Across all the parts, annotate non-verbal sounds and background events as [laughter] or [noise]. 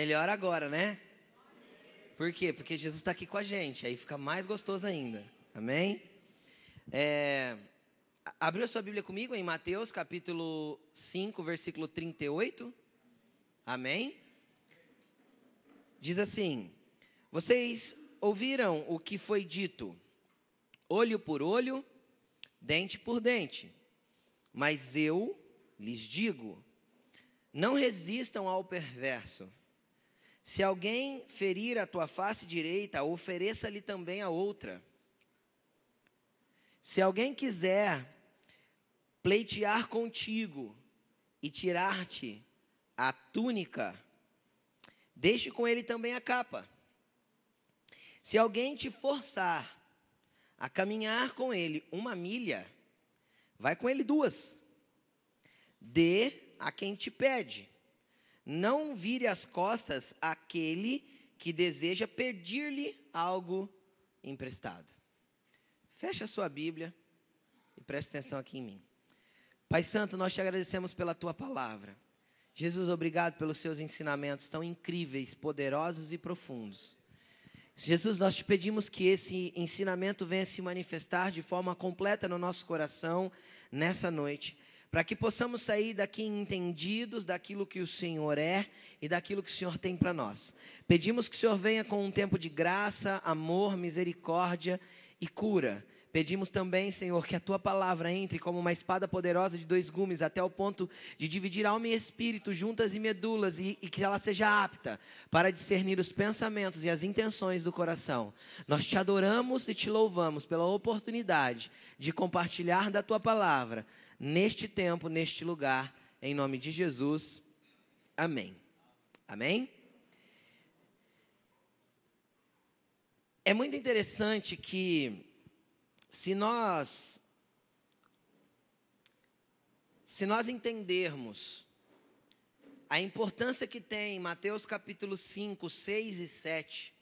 Melhor agora, né? Por quê? Porque Jesus está aqui com a gente, aí fica mais gostoso ainda. Amém? É, abriu a sua Bíblia comigo em Mateus capítulo 5, versículo 38. Amém? Diz assim: Vocês ouviram o que foi dito, olho por olho, dente por dente. Mas eu lhes digo: não resistam ao perverso. Se alguém ferir a tua face direita, ofereça-lhe também a outra. Se alguém quiser pleitear contigo e tirar-te a túnica, deixe com ele também a capa. Se alguém te forçar a caminhar com ele uma milha, vai com ele duas. Dê a quem te pede. Não vire as costas àquele que deseja pedir-lhe algo emprestado. Feche a sua Bíblia e preste atenção aqui em mim. Pai Santo, nós te agradecemos pela tua palavra. Jesus, obrigado pelos seus ensinamentos tão incríveis, poderosos e profundos. Jesus, nós te pedimos que esse ensinamento venha se manifestar de forma completa no nosso coração nessa noite para que possamos sair daqui entendidos daquilo que o Senhor é e daquilo que o Senhor tem para nós. Pedimos que o Senhor venha com um tempo de graça, amor, misericórdia e cura. Pedimos também, Senhor, que a tua palavra entre como uma espada poderosa de dois gumes, até o ponto de dividir alma e espírito, juntas e medulas, e, e, que ela seja apta para discernir os pensamentos e as intenções do coração. Nós te adoramos e te louvamos pela oportunidade de compartilhar da tua palavra neste tempo, neste lugar, em nome de Jesus. Amém. Amém? É muito interessante que, se nós, se nós entendermos a importância que tem Mateus capítulo 5, 6 e 7,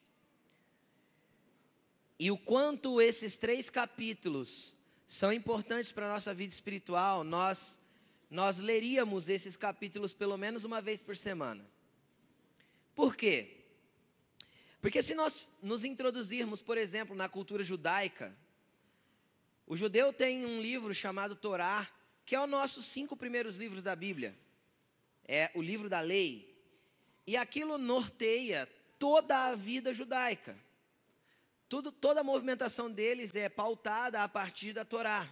e o quanto esses três capítulos são importantes para a nossa vida espiritual, nós, nós leríamos esses capítulos pelo menos uma vez por semana. Por quê? Porque se nós nos introduzirmos, por exemplo, na cultura judaica, o judeu tem um livro chamado Torá, que é os nossos cinco primeiros livros da Bíblia. É o livro da lei. E aquilo norteia toda a vida judaica. Tudo, toda a movimentação deles é pautada a partir da Torá.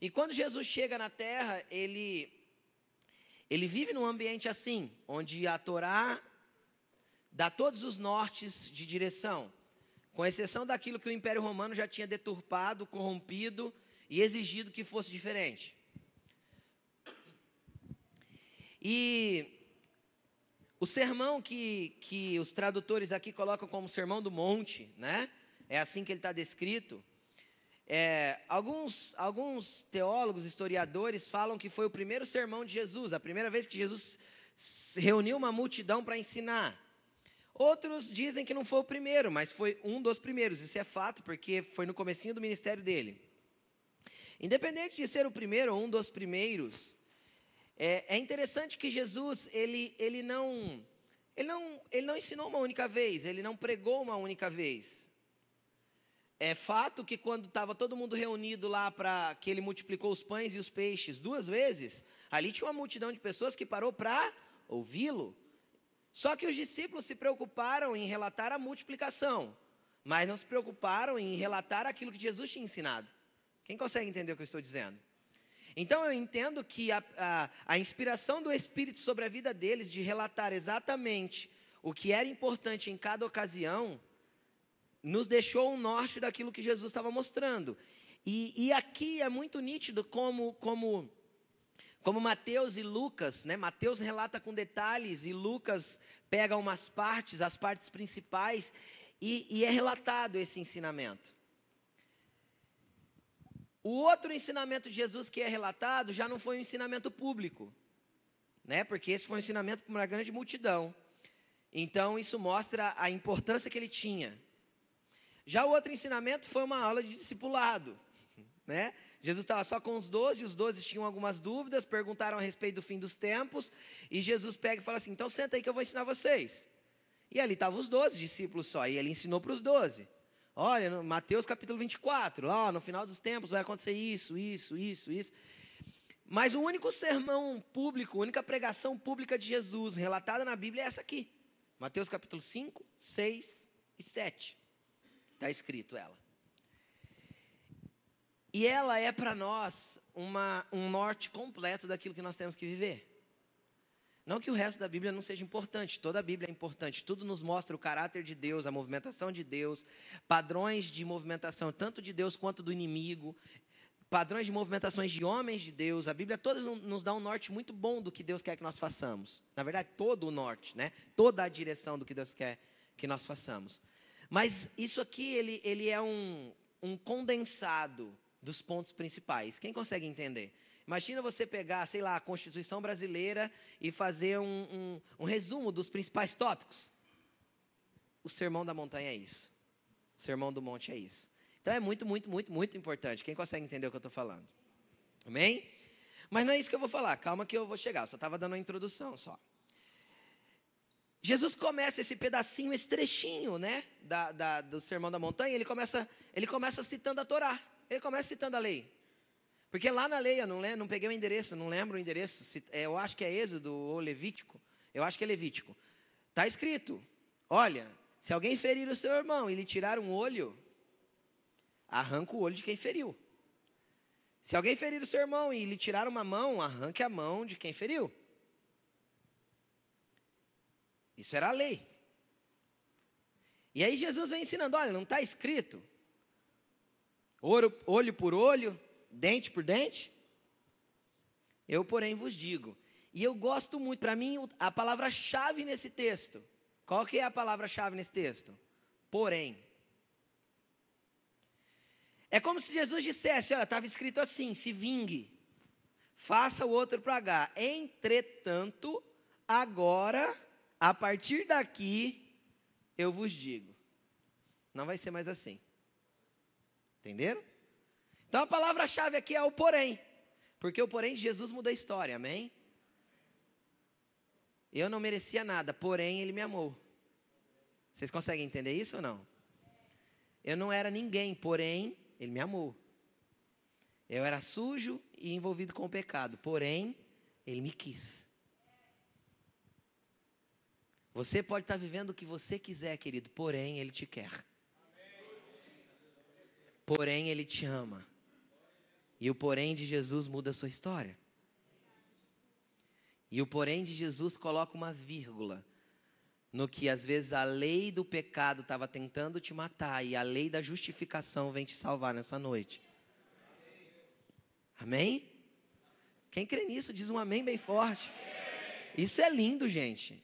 E quando Jesus chega na terra, ele, ele vive num ambiente assim, onde a Torá dá todos os nortes de direção, com exceção daquilo que o Império Romano já tinha deturpado, corrompido e exigido que fosse diferente. E o sermão que, que os tradutores aqui colocam como sermão do monte, né? É assim que ele está descrito. É, alguns, alguns teólogos, historiadores falam que foi o primeiro sermão de Jesus, a primeira vez que Jesus reuniu uma multidão para ensinar. Outros dizem que não foi o primeiro, mas foi um dos primeiros. Isso é fato, porque foi no comecinho do ministério dele. Independente de ser o primeiro ou um dos primeiros, é, é interessante que Jesus, ele, ele, não, ele, não, ele não ensinou uma única vez, ele não pregou uma única vez. É fato que quando estava todo mundo reunido lá para que ele multiplicou os pães e os peixes duas vezes, ali tinha uma multidão de pessoas que parou para ouvi-lo. Só que os discípulos se preocuparam em relatar a multiplicação, mas não se preocuparam em relatar aquilo que Jesus tinha ensinado. Quem consegue entender o que eu estou dizendo? Então eu entendo que a, a, a inspiração do Espírito sobre a vida deles de relatar exatamente o que era importante em cada ocasião, nos deixou um norte daquilo que Jesus estava mostrando. E, e, aqui é muito nítido como, como, como Mateus e Lucas, né? Mateus relata com detalhes e Lucas pega umas partes, as partes principais, e, e é relatado esse ensinamento. O outro ensinamento de Jesus que é relatado já não foi um ensinamento público, né? Porque esse foi um ensinamento para uma grande multidão. Então isso mostra a importância que ele tinha. Já o outro ensinamento foi uma aula de discipulado, [laughs] né? Jesus estava só com os doze, os doze tinham algumas dúvidas, perguntaram a respeito do fim dos tempos, e Jesus pega e fala assim: então senta aí que eu vou ensinar vocês. E ali estavam os doze discípulos só, e ele ensinou para os doze. Olha, Mateus capítulo 24, ó, no final dos tempos vai acontecer isso, isso, isso, isso. Mas o único sermão público, a única pregação pública de Jesus relatada na Bíblia é essa aqui. Mateus capítulo 5, 6 e 7. Está escrito ela. E ela é para nós uma, um norte completo daquilo que nós temos que viver. Não que o resto da Bíblia não seja importante, toda a Bíblia é importante, tudo nos mostra o caráter de Deus, a movimentação de Deus, padrões de movimentação tanto de Deus quanto do inimigo, padrões de movimentações de homens de Deus. A Bíblia toda nos dá um norte muito bom do que Deus quer que nós façamos. Na verdade, todo o norte, né? Toda a direção do que Deus quer que nós façamos. Mas isso aqui ele, ele é um, um condensado dos pontos principais. Quem consegue entender? Imagina você pegar, sei lá, a Constituição Brasileira e fazer um, um, um resumo dos principais tópicos. O Sermão da Montanha é isso. O Sermão do Monte é isso. Então é muito, muito, muito, muito importante. Quem consegue entender o que eu estou falando? Amém? Mas não é isso que eu vou falar. Calma que eu vou chegar. Eu só estava dando uma introdução só. Jesus começa esse pedacinho, esse trechinho, né, da, da, do Sermão da Montanha. Ele começa, ele começa citando a Torá. Ele começa citando a lei. Porque lá na lei, eu não, lembro, não peguei o endereço, não lembro o endereço, se, é, eu acho que é Êxodo ou Levítico, eu acho que é Levítico. Está escrito: olha, se alguém ferir o seu irmão e lhe tirar um olho, arranca o olho de quem feriu. Se alguém ferir o seu irmão e lhe tirar uma mão, arranque a mão de quem feriu. Isso era a lei. E aí Jesus vem ensinando: olha, não está escrito olho por olho, dente por dente? Eu, porém, vos digo. E eu gosto muito, para mim, a palavra-chave nesse texto. Qual que é a palavra-chave nesse texto? Porém. É como se Jesus dissesse: olha, estava escrito assim: se vingue, faça o outro pagar. Entretanto, agora, a partir daqui, eu vos digo. Não vai ser mais assim. Entenderam? Então a palavra-chave aqui é o porém. Porque o porém de Jesus muda a história, amém? Eu não merecia nada, porém ele me amou. Vocês conseguem entender isso ou não? Eu não era ninguém, porém ele me amou. Eu era sujo e envolvido com o pecado, porém ele me quis. Você pode estar vivendo o que você quiser, querido, porém ele te quer. Porém, Ele te ama. E o porém de Jesus muda a sua história. E o porém de Jesus coloca uma vírgula no que às vezes a lei do pecado estava tentando te matar e a lei da justificação vem te salvar nessa noite. Amém? Quem crê nisso diz um amém bem forte. Isso é lindo, gente.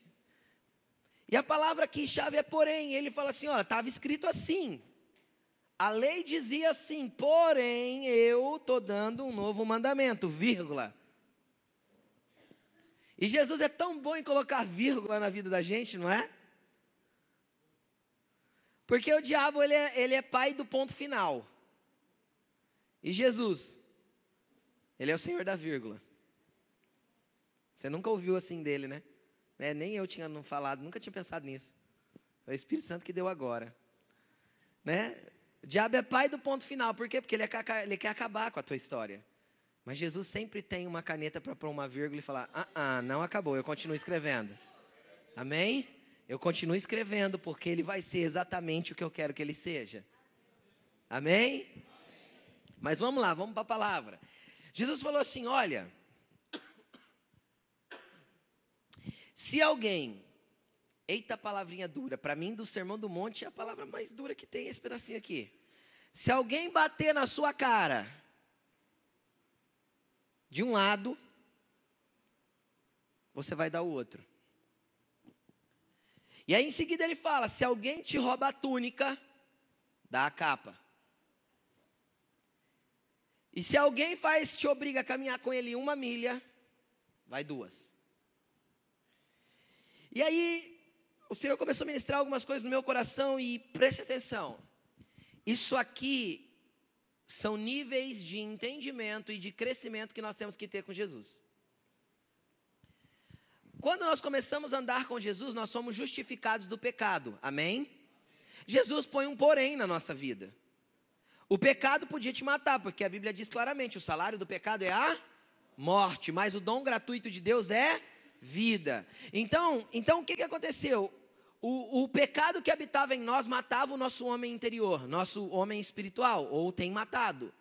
E a palavra aqui chave é porém. Ele fala assim: olha, estava escrito assim. A lei dizia assim, porém eu estou dando um novo mandamento, vírgula. E Jesus é tão bom em colocar vírgula na vida da gente, não é? Porque o diabo ele é, ele é pai do ponto final. E Jesus, ele é o Senhor da vírgula. Você nunca ouviu assim dele, né? É, nem eu tinha não falado, nunca tinha pensado nisso. É o Espírito Santo que deu agora. Né? O diabo é pai do ponto final. Por quê? Porque ele, é, ele quer acabar com a tua história. Mas Jesus sempre tem uma caneta para pôr uma vírgula e falar: ah, ah, não acabou, eu continuo escrevendo. Amém? Eu continuo escrevendo porque ele vai ser exatamente o que eu quero que ele seja. Amém? Mas vamos lá, vamos para a palavra. Jesus falou assim: olha, se alguém Eita, palavrinha dura. Para mim, do Sermão do Monte, é a palavra mais dura que tem esse pedacinho aqui. Se alguém bater na sua cara, de um lado, você vai dar o outro. E aí em seguida ele fala: se alguém te rouba a túnica, dá a capa. E se alguém faz, te obriga a caminhar com ele uma milha, vai duas. E aí o Senhor começou a ministrar algumas coisas no meu coração e preste atenção. Isso aqui são níveis de entendimento e de crescimento que nós temos que ter com Jesus. Quando nós começamos a andar com Jesus, nós somos justificados do pecado. Amém? Jesus põe um porém na nossa vida. O pecado podia te matar, porque a Bíblia diz claramente: o salário do pecado é a morte, mas o dom gratuito de Deus é vida. Então, então o que, que aconteceu? O, o, pecado que habitava em nós matava o nosso homem interior, nosso homem espiritual, ou tem matado.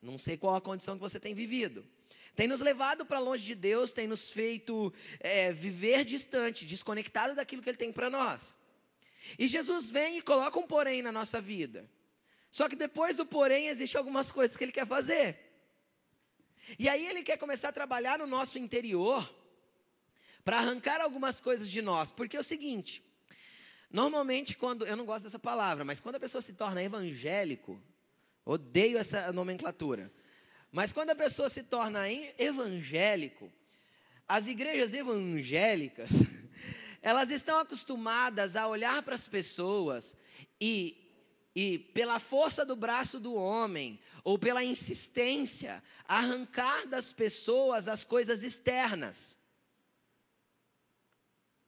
Não sei qual a condição que você tem vivido. Tem nos levado para longe de Deus, tem nos feito é, viver distante, desconectado daquilo que Ele tem para nós. E Jesus vem e coloca um porém na nossa vida. Só que depois do porém, existem algumas coisas que Ele quer fazer. E aí Ele quer começar a trabalhar no nosso interior, para arrancar algumas coisas de nós. Porque é o seguinte, Normalmente, quando, eu não gosto dessa palavra, mas quando a pessoa se torna evangélico, odeio essa nomenclatura, mas quando a pessoa se torna evangélico, as igrejas evangélicas, [laughs] elas estão acostumadas a olhar para as pessoas e, e, pela força do braço do homem, ou pela insistência, arrancar das pessoas as coisas externas.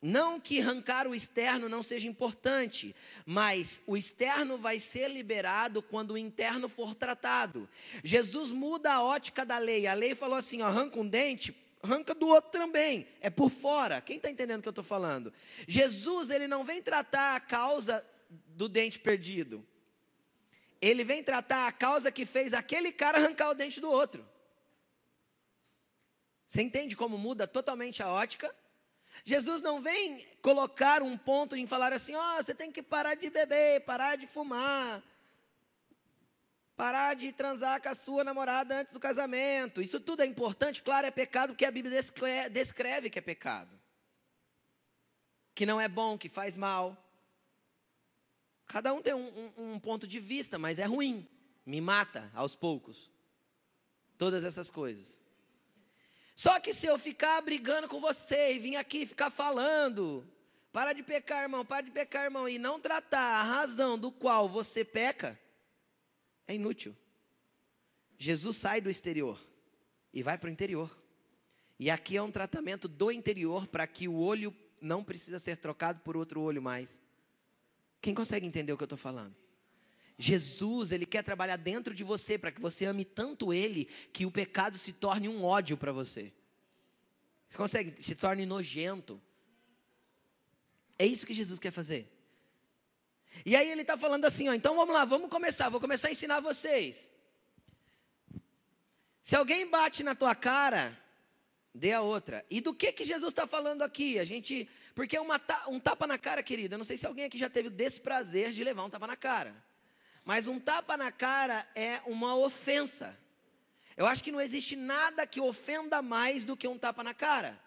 Não que arrancar o externo não seja importante, mas o externo vai ser liberado quando o interno for tratado. Jesus muda a ótica da lei. A lei falou assim: ó, arranca um dente, arranca do outro também. É por fora. Quem está entendendo o que eu estou falando? Jesus, ele não vem tratar a causa do dente perdido. Ele vem tratar a causa que fez aquele cara arrancar o dente do outro. Você entende como muda totalmente a ótica? Jesus não vem colocar um ponto em falar assim: ó, oh, você tem que parar de beber, parar de fumar, parar de transar com a sua namorada antes do casamento. Isso tudo é importante, claro, é pecado, porque a Bíblia descreve que é pecado. Que não é bom, que faz mal. Cada um tem um, um, um ponto de vista, mas é ruim. Me mata aos poucos. Todas essas coisas. Só que se eu ficar brigando com você e vir aqui ficar falando, para de pecar, irmão, para de pecar, irmão, e não tratar a razão do qual você peca, é inútil. Jesus sai do exterior e vai para o interior. E aqui é um tratamento do interior para que o olho não precisa ser trocado por outro olho mais. Quem consegue entender o que eu estou falando? Jesus, ele quer trabalhar dentro de você para que você ame tanto ele que o pecado se torne um ódio para você. Você consegue? Se torne nojento. É isso que Jesus quer fazer. E aí ele está falando assim, ó, então vamos lá, vamos começar, vou começar a ensinar vocês. Se alguém bate na tua cara, dê a outra. E do que que Jesus está falando aqui? A gente, porque uma, um tapa na cara, querida, não sei se alguém aqui já teve o desprazer de levar um tapa na cara. Mas um tapa na cara é uma ofensa. Eu acho que não existe nada que ofenda mais do que um tapa na cara.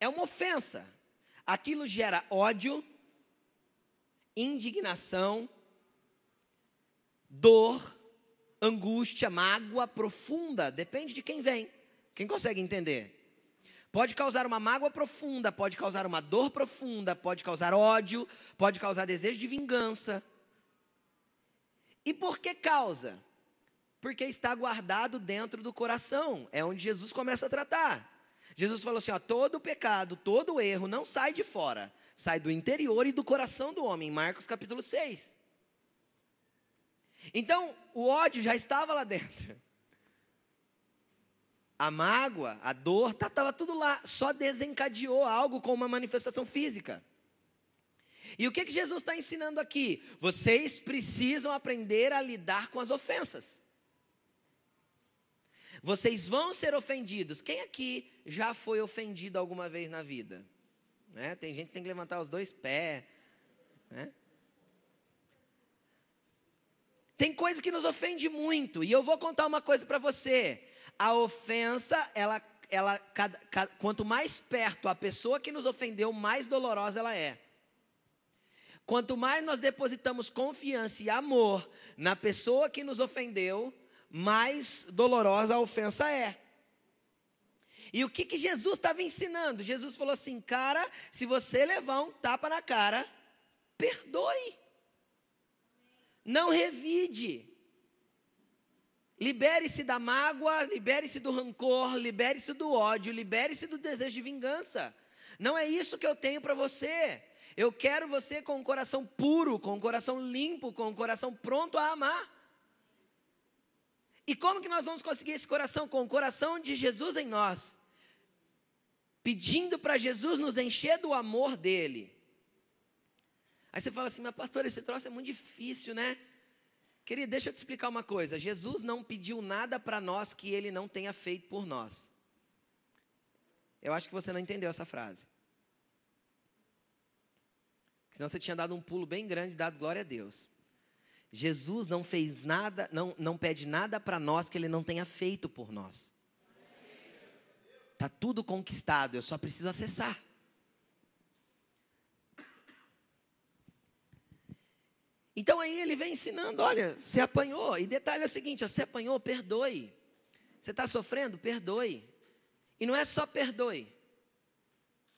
É uma ofensa. Aquilo gera ódio, indignação, dor, angústia, mágoa profunda, depende de quem vem. Quem consegue entender? Pode causar uma mágoa profunda, pode causar uma dor profunda, pode causar ódio, pode causar desejo de vingança. E por que causa? Porque está guardado dentro do coração, é onde Jesus começa a tratar. Jesus falou assim: ó, todo pecado, todo erro não sai de fora, sai do interior e do coração do homem. Marcos capítulo 6. Então, o ódio já estava lá dentro. A mágoa, a dor, estava tá, tudo lá, só desencadeou algo com uma manifestação física. E o que, que Jesus está ensinando aqui? Vocês precisam aprender a lidar com as ofensas. Vocês vão ser ofendidos. Quem aqui já foi ofendido alguma vez na vida? Né? Tem gente que tem que levantar os dois pés. Né? Tem coisa que nos ofende muito. E eu vou contar uma coisa para você. A ofensa, ela, ela, cada, cada, quanto mais perto a pessoa que nos ofendeu, mais dolorosa ela é. Quanto mais nós depositamos confiança e amor na pessoa que nos ofendeu, mais dolorosa a ofensa é. E o que, que Jesus estava ensinando? Jesus falou assim: cara, se você levar um tapa na cara, perdoe. Não revide. Libere-se da mágoa, libere-se do rancor, libere-se do ódio, libere-se do desejo de vingança. Não é isso que eu tenho para você. Eu quero você com um coração puro, com um coração limpo, com um coração pronto a amar. E como que nós vamos conseguir esse coração? Com o coração de Jesus em nós. Pedindo para Jesus nos encher do amor dele. Aí você fala assim, mas pastor, esse troço é muito difícil, né? Querido, deixa eu te explicar uma coisa. Jesus não pediu nada para nós que ele não tenha feito por nós. Eu acho que você não entendeu essa frase. Senão você tinha dado um pulo bem grande dado glória a Deus. Jesus não fez nada, não, não pede nada para nós que ele não tenha feito por nós. Está tudo conquistado, eu só preciso acessar. Então aí ele vem ensinando: olha, você apanhou. E detalhe é o seguinte: você apanhou, perdoe. Você está sofrendo, perdoe. E não é só perdoe.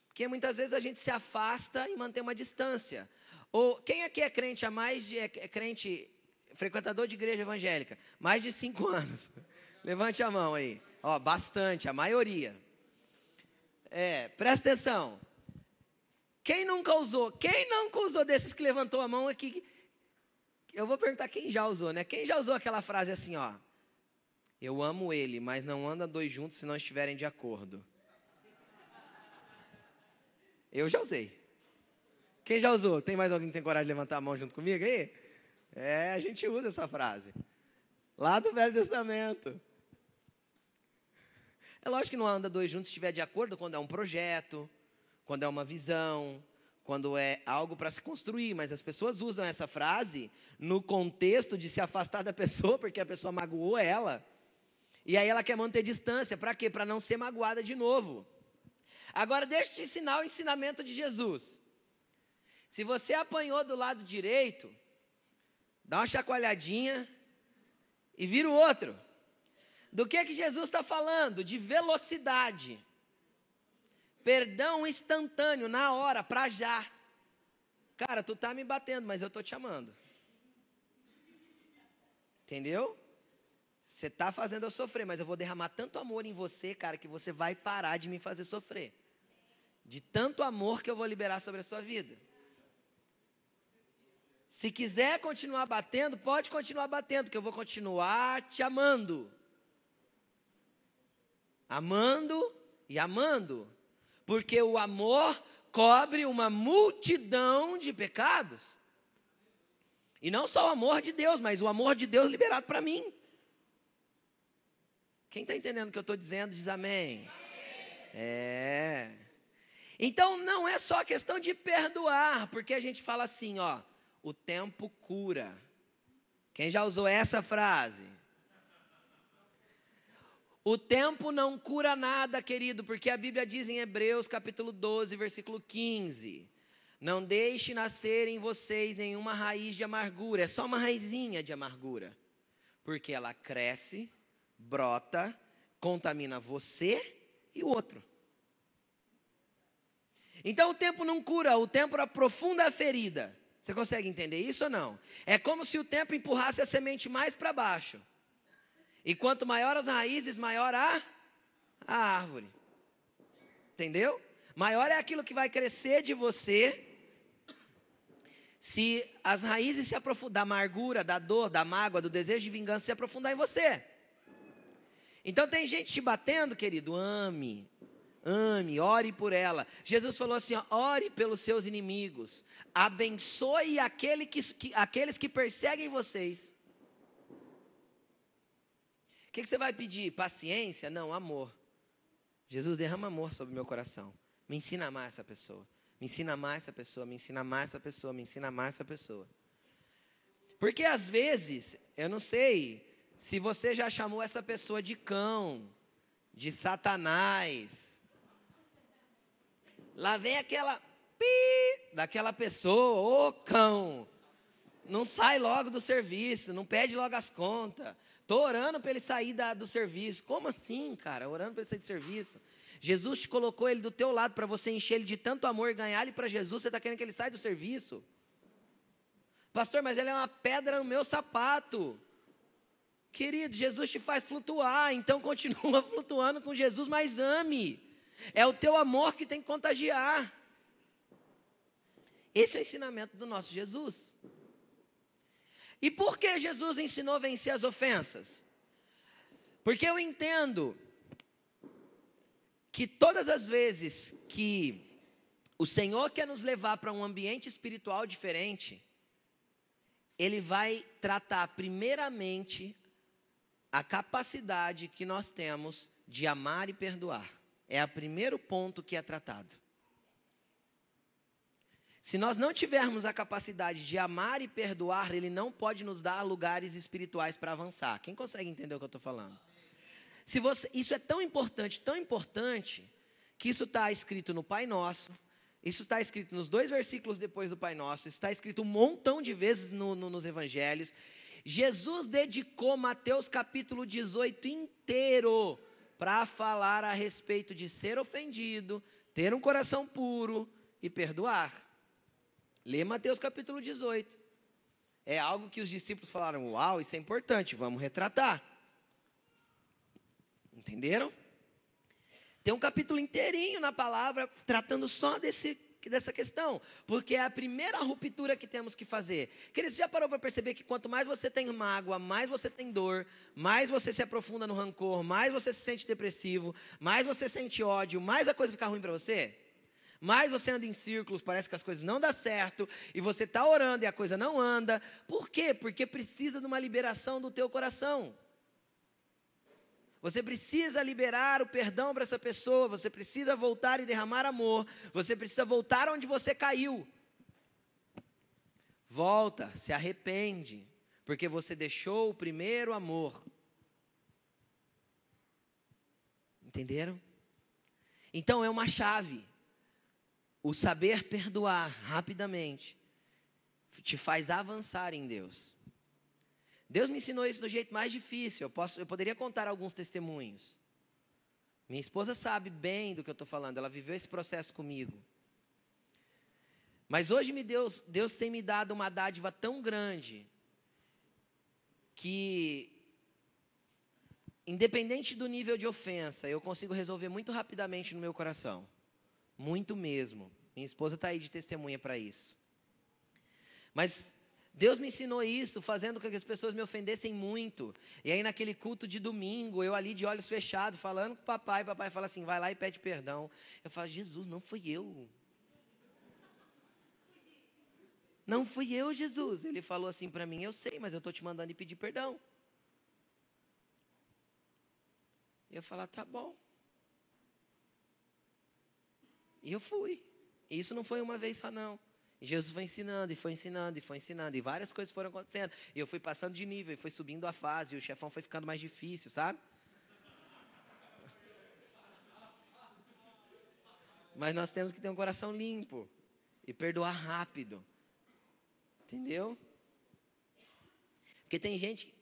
Porque muitas vezes a gente se afasta e mantém uma distância. Ou quem aqui é crente há mais de é crente frequentador de igreja evangélica, mais de cinco [laughs] anos? Levante a mão aí. Ó, bastante, a maioria. É, presta atenção. Quem nunca usou? Quem nunca usou desses que levantou a mão aqui? Eu vou perguntar quem já usou, né? Quem já usou aquela frase assim, ó? Eu amo ele, mas não anda dois juntos se não estiverem de acordo. Eu já usei. Quem já usou? Tem mais alguém que tem coragem de levantar a mão junto comigo aí? É, a gente usa essa frase. Lá do Velho Testamento. É lógico que não anda dois juntos se estiver de acordo quando é um projeto, quando é uma visão, quando é algo para se construir, mas as pessoas usam essa frase no contexto de se afastar da pessoa porque a pessoa magoou ela. E aí ela quer manter distância, para quê? Para não ser magoada de novo. Agora deixa eu te ensinar o ensinamento de Jesus. Se você apanhou do lado direito, dá uma chacoalhadinha e vira o outro. Do que que Jesus está falando? De velocidade. Perdão instantâneo, na hora, para já. Cara, tu tá me batendo, mas eu tô te amando. Entendeu? Você tá fazendo eu sofrer, mas eu vou derramar tanto amor em você, cara, que você vai parar de me fazer sofrer. De tanto amor que eu vou liberar sobre a sua vida. Se quiser continuar batendo, pode continuar batendo, porque eu vou continuar te amando. Amando e amando. Porque o amor cobre uma multidão de pecados. E não só o amor de Deus, mas o amor de Deus liberado para mim. Quem está entendendo o que eu estou dizendo, diz amém. É. Então não é só questão de perdoar, porque a gente fala assim, ó, o tempo cura. Quem já usou essa frase? O tempo não cura nada, querido, porque a Bíblia diz em Hebreus capítulo 12, versículo 15: Não deixe nascer em vocês nenhuma raiz de amargura, é só uma raizinha de amargura, porque ela cresce, brota, contamina você e o outro. Então o tempo não cura, o tempo aprofunda a ferida. Você consegue entender isso ou não? É como se o tempo empurrasse a semente mais para baixo. E quanto maior as raízes, maior a, a árvore. Entendeu? Maior é aquilo que vai crescer de você. Se as raízes se aprofundar, da amargura, da dor, da mágoa, do desejo de vingança se aprofundar em você. Então tem gente te batendo, querido, ame, ame, ore por ela. Jesus falou assim: ó, ore pelos seus inimigos, abençoe aquele que, que, aqueles que perseguem vocês. O que, que você vai pedir? Paciência? Não, amor. Jesus derrama amor sobre o meu coração. Me ensina a amar essa pessoa. Me ensina a amar essa pessoa. Me ensina a amar essa pessoa. Me ensina a amar essa pessoa. Porque às vezes, eu não sei se você já chamou essa pessoa de cão, de satanás, Lá vem aquela pi daquela pessoa, ô cão. Não sai logo do serviço, não pede logo as contas. Estou orando para ele sair da, do serviço. Como assim, cara? Orando para ele sair do serviço. Jesus te colocou ele do teu lado para você encher ele de tanto amor, ganhar ele para Jesus. Você está querendo que ele saia do serviço? Pastor, mas ele é uma pedra no meu sapato. Querido, Jesus te faz flutuar, então continua [laughs] flutuando com Jesus, mas ame. É o teu amor que tem que contagiar. Esse é o ensinamento do nosso Jesus. E por que Jesus ensinou a vencer as ofensas? Porque eu entendo que todas as vezes que o Senhor quer nos levar para um ambiente espiritual diferente, Ele vai tratar primeiramente a capacidade que nós temos de amar e perdoar. É o primeiro ponto que é tratado. Se nós não tivermos a capacidade de amar e perdoar, Ele não pode nos dar lugares espirituais para avançar. Quem consegue entender o que eu estou falando? Se você, isso é tão importante, tão importante, que isso está escrito no Pai Nosso, isso está escrito nos dois versículos depois do Pai Nosso, está escrito um montão de vezes no, no, nos Evangelhos. Jesus dedicou Mateus capítulo 18 inteiro para falar a respeito de ser ofendido, ter um coração puro e perdoar. Lê Mateus capítulo 18. É algo que os discípulos falaram: Uau, isso é importante, vamos retratar. Entenderam? Tem um capítulo inteirinho na palavra tratando só desse dessa questão, porque é a primeira ruptura que temos que fazer. Queridos, já parou para perceber que quanto mais você tem mágoa, mais você tem dor, mais você se aprofunda no rancor, mais você se sente depressivo, mais você sente ódio, mais a coisa fica ruim para você? Mais você anda em círculos, parece que as coisas não dão certo, e você está orando e a coisa não anda. Por quê? Porque precisa de uma liberação do teu coração. Você precisa liberar o perdão para essa pessoa, você precisa voltar e derramar amor, você precisa voltar onde você caiu. Volta, se arrepende, porque você deixou o primeiro amor. Entenderam? Então é uma chave. O saber perdoar rapidamente te faz avançar em Deus. Deus me ensinou isso do jeito mais difícil. Eu, posso, eu poderia contar alguns testemunhos. Minha esposa sabe bem do que eu estou falando, ela viveu esse processo comigo. Mas hoje me Deus, Deus tem me dado uma dádiva tão grande que, independente do nível de ofensa, eu consigo resolver muito rapidamente no meu coração. Muito mesmo. Minha esposa está aí de testemunha para isso. Mas Deus me ensinou isso, fazendo com que as pessoas me ofendessem muito. E aí, naquele culto de domingo, eu ali de olhos fechados, falando com o papai, papai fala assim: vai lá e pede perdão. Eu falo: Jesus, não fui eu. Não fui eu, Jesus. Ele falou assim para mim: Eu sei, mas eu estou te mandando e pedir perdão. E eu falo: Tá bom. E eu fui. E isso não foi uma vez só, não. E Jesus foi ensinando, e foi ensinando, e foi ensinando, e várias coisas foram acontecendo. E eu fui passando de nível, e foi subindo a fase, e o chefão foi ficando mais difícil, sabe? Mas nós temos que ter um coração limpo e perdoar rápido. Entendeu? Porque tem gente